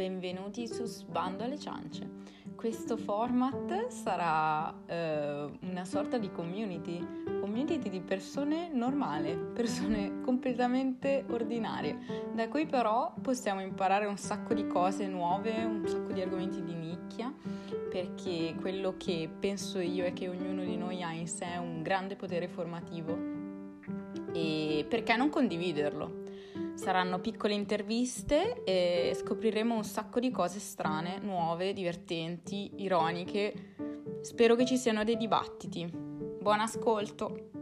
benvenuti su Sbando alle ciance. Questo format sarà eh, una sorta di community, community di persone normali, persone completamente ordinarie, da cui però possiamo imparare un sacco di cose nuove, un sacco di argomenti di nicchia, perché quello che penso io è che ognuno di noi ha in sé un grande potere formativo e perché non condividerlo? Saranno piccole interviste e scopriremo un sacco di cose strane, nuove, divertenti, ironiche. Spero che ci siano dei dibattiti. Buon ascolto!